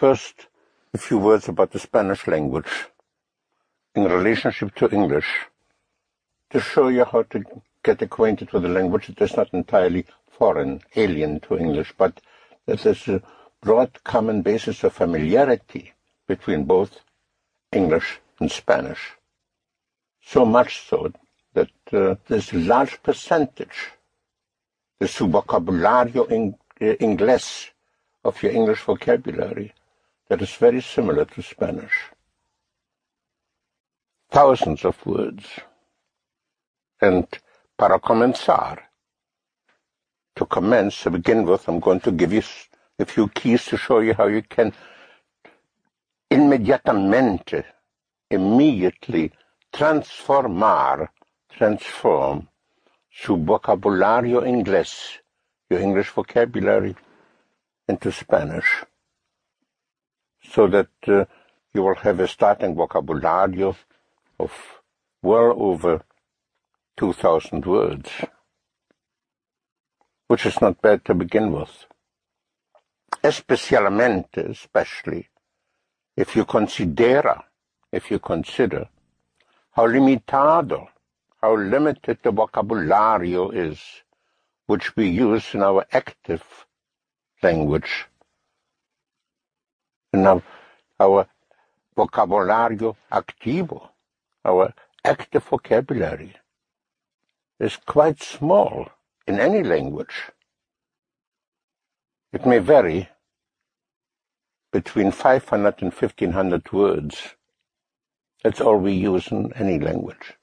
First, a few words about the Spanish language in relationship to English to show you how to get acquainted with the language that is not entirely foreign, alien to English, but that there's a broad common basis of familiarity between both English and Spanish. So much so that uh, there's a large percentage, the su vocabulario in, uh, inglés of your English vocabulary that is very similar to Spanish. Thousands of words. And para comenzar, to commence, to begin with, I'm going to give you a few keys to show you how you can inmediatamente, immediately, transformar, transform su vocabulario inglés, your English vocabulary, into Spanish, so that uh, you will have a starting vocabulary of well over 2,000 words, which is not bad to begin with. Especialmente, especially, if you considera, if you consider how limitado, how limited the vocabulario is which we use in our active language, our, our vocabulario activo, our active vocabulary is quite small in any language. It may vary between 500 and 1500 words. That's all we use in any language.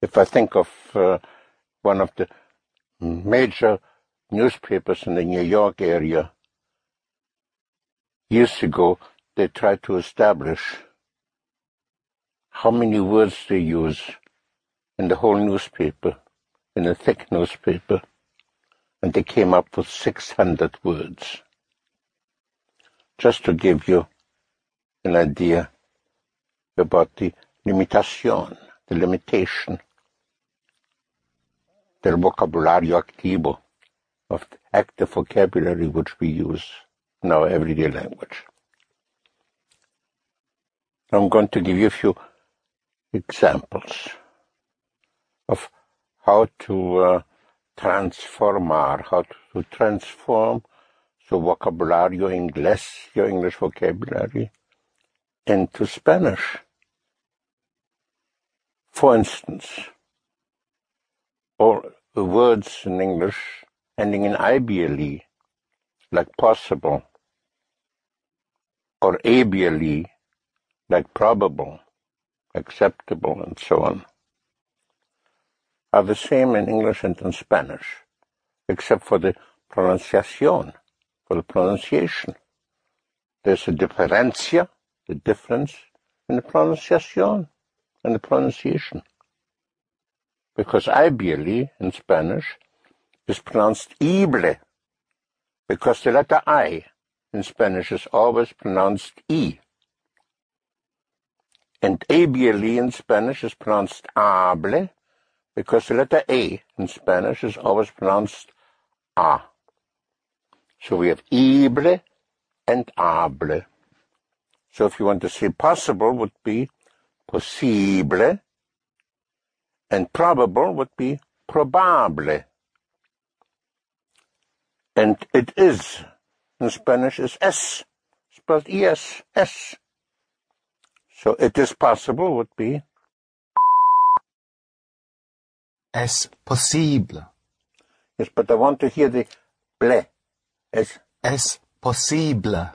If I think of uh, one of the major newspapers in the New York area, years ago they tried to establish how many words they use in the whole newspaper, in a thick newspaper, and they came up with 600 words. Just to give you an idea about the limitation, the limitation del vocabulario activo, of the active vocabulary which we use in our everyday language. I'm going to give you a few examples of how to uh, transformar, how to transform your English vocabulary, into Spanish. For instance, all words in English ending in IBLE, like possible, or ABLE, like probable, acceptable, and so on, are the same in English and in Spanish, except for the pronunciación, for the pronunciation. There's a diferencia, the difference in the pronunciación and the pronunciation. Because IBLE in Spanish is pronounced ible, because the letter I in Spanish is always pronounced E. And able in Spanish is pronounced able, because the letter A in Spanish is always pronounced A. So we have ible and able. So if you want to say possible would be possible, and probable would be probable. And it is, in Spanish, is S, spelled es. So it is possible would be Es posible. Yes, but I want to hear the ble. Es, Es posible.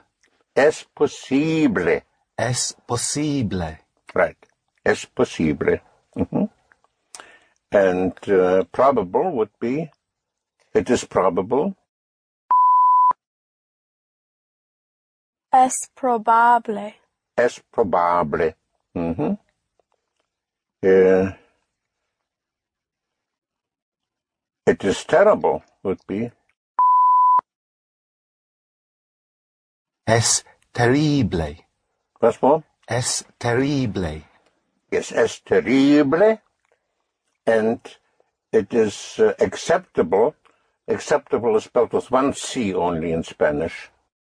es posible. Es posible. Right. Es posible. Mhm. And uh, probable would be, it is probable. Es probable. Es probable. Mhm. Uh, it is terrible would be, Es terrible. once more. Es terrible. Yes, es terrible. And it is uh, acceptable. Acceptable is spelled with one C only in Spanish.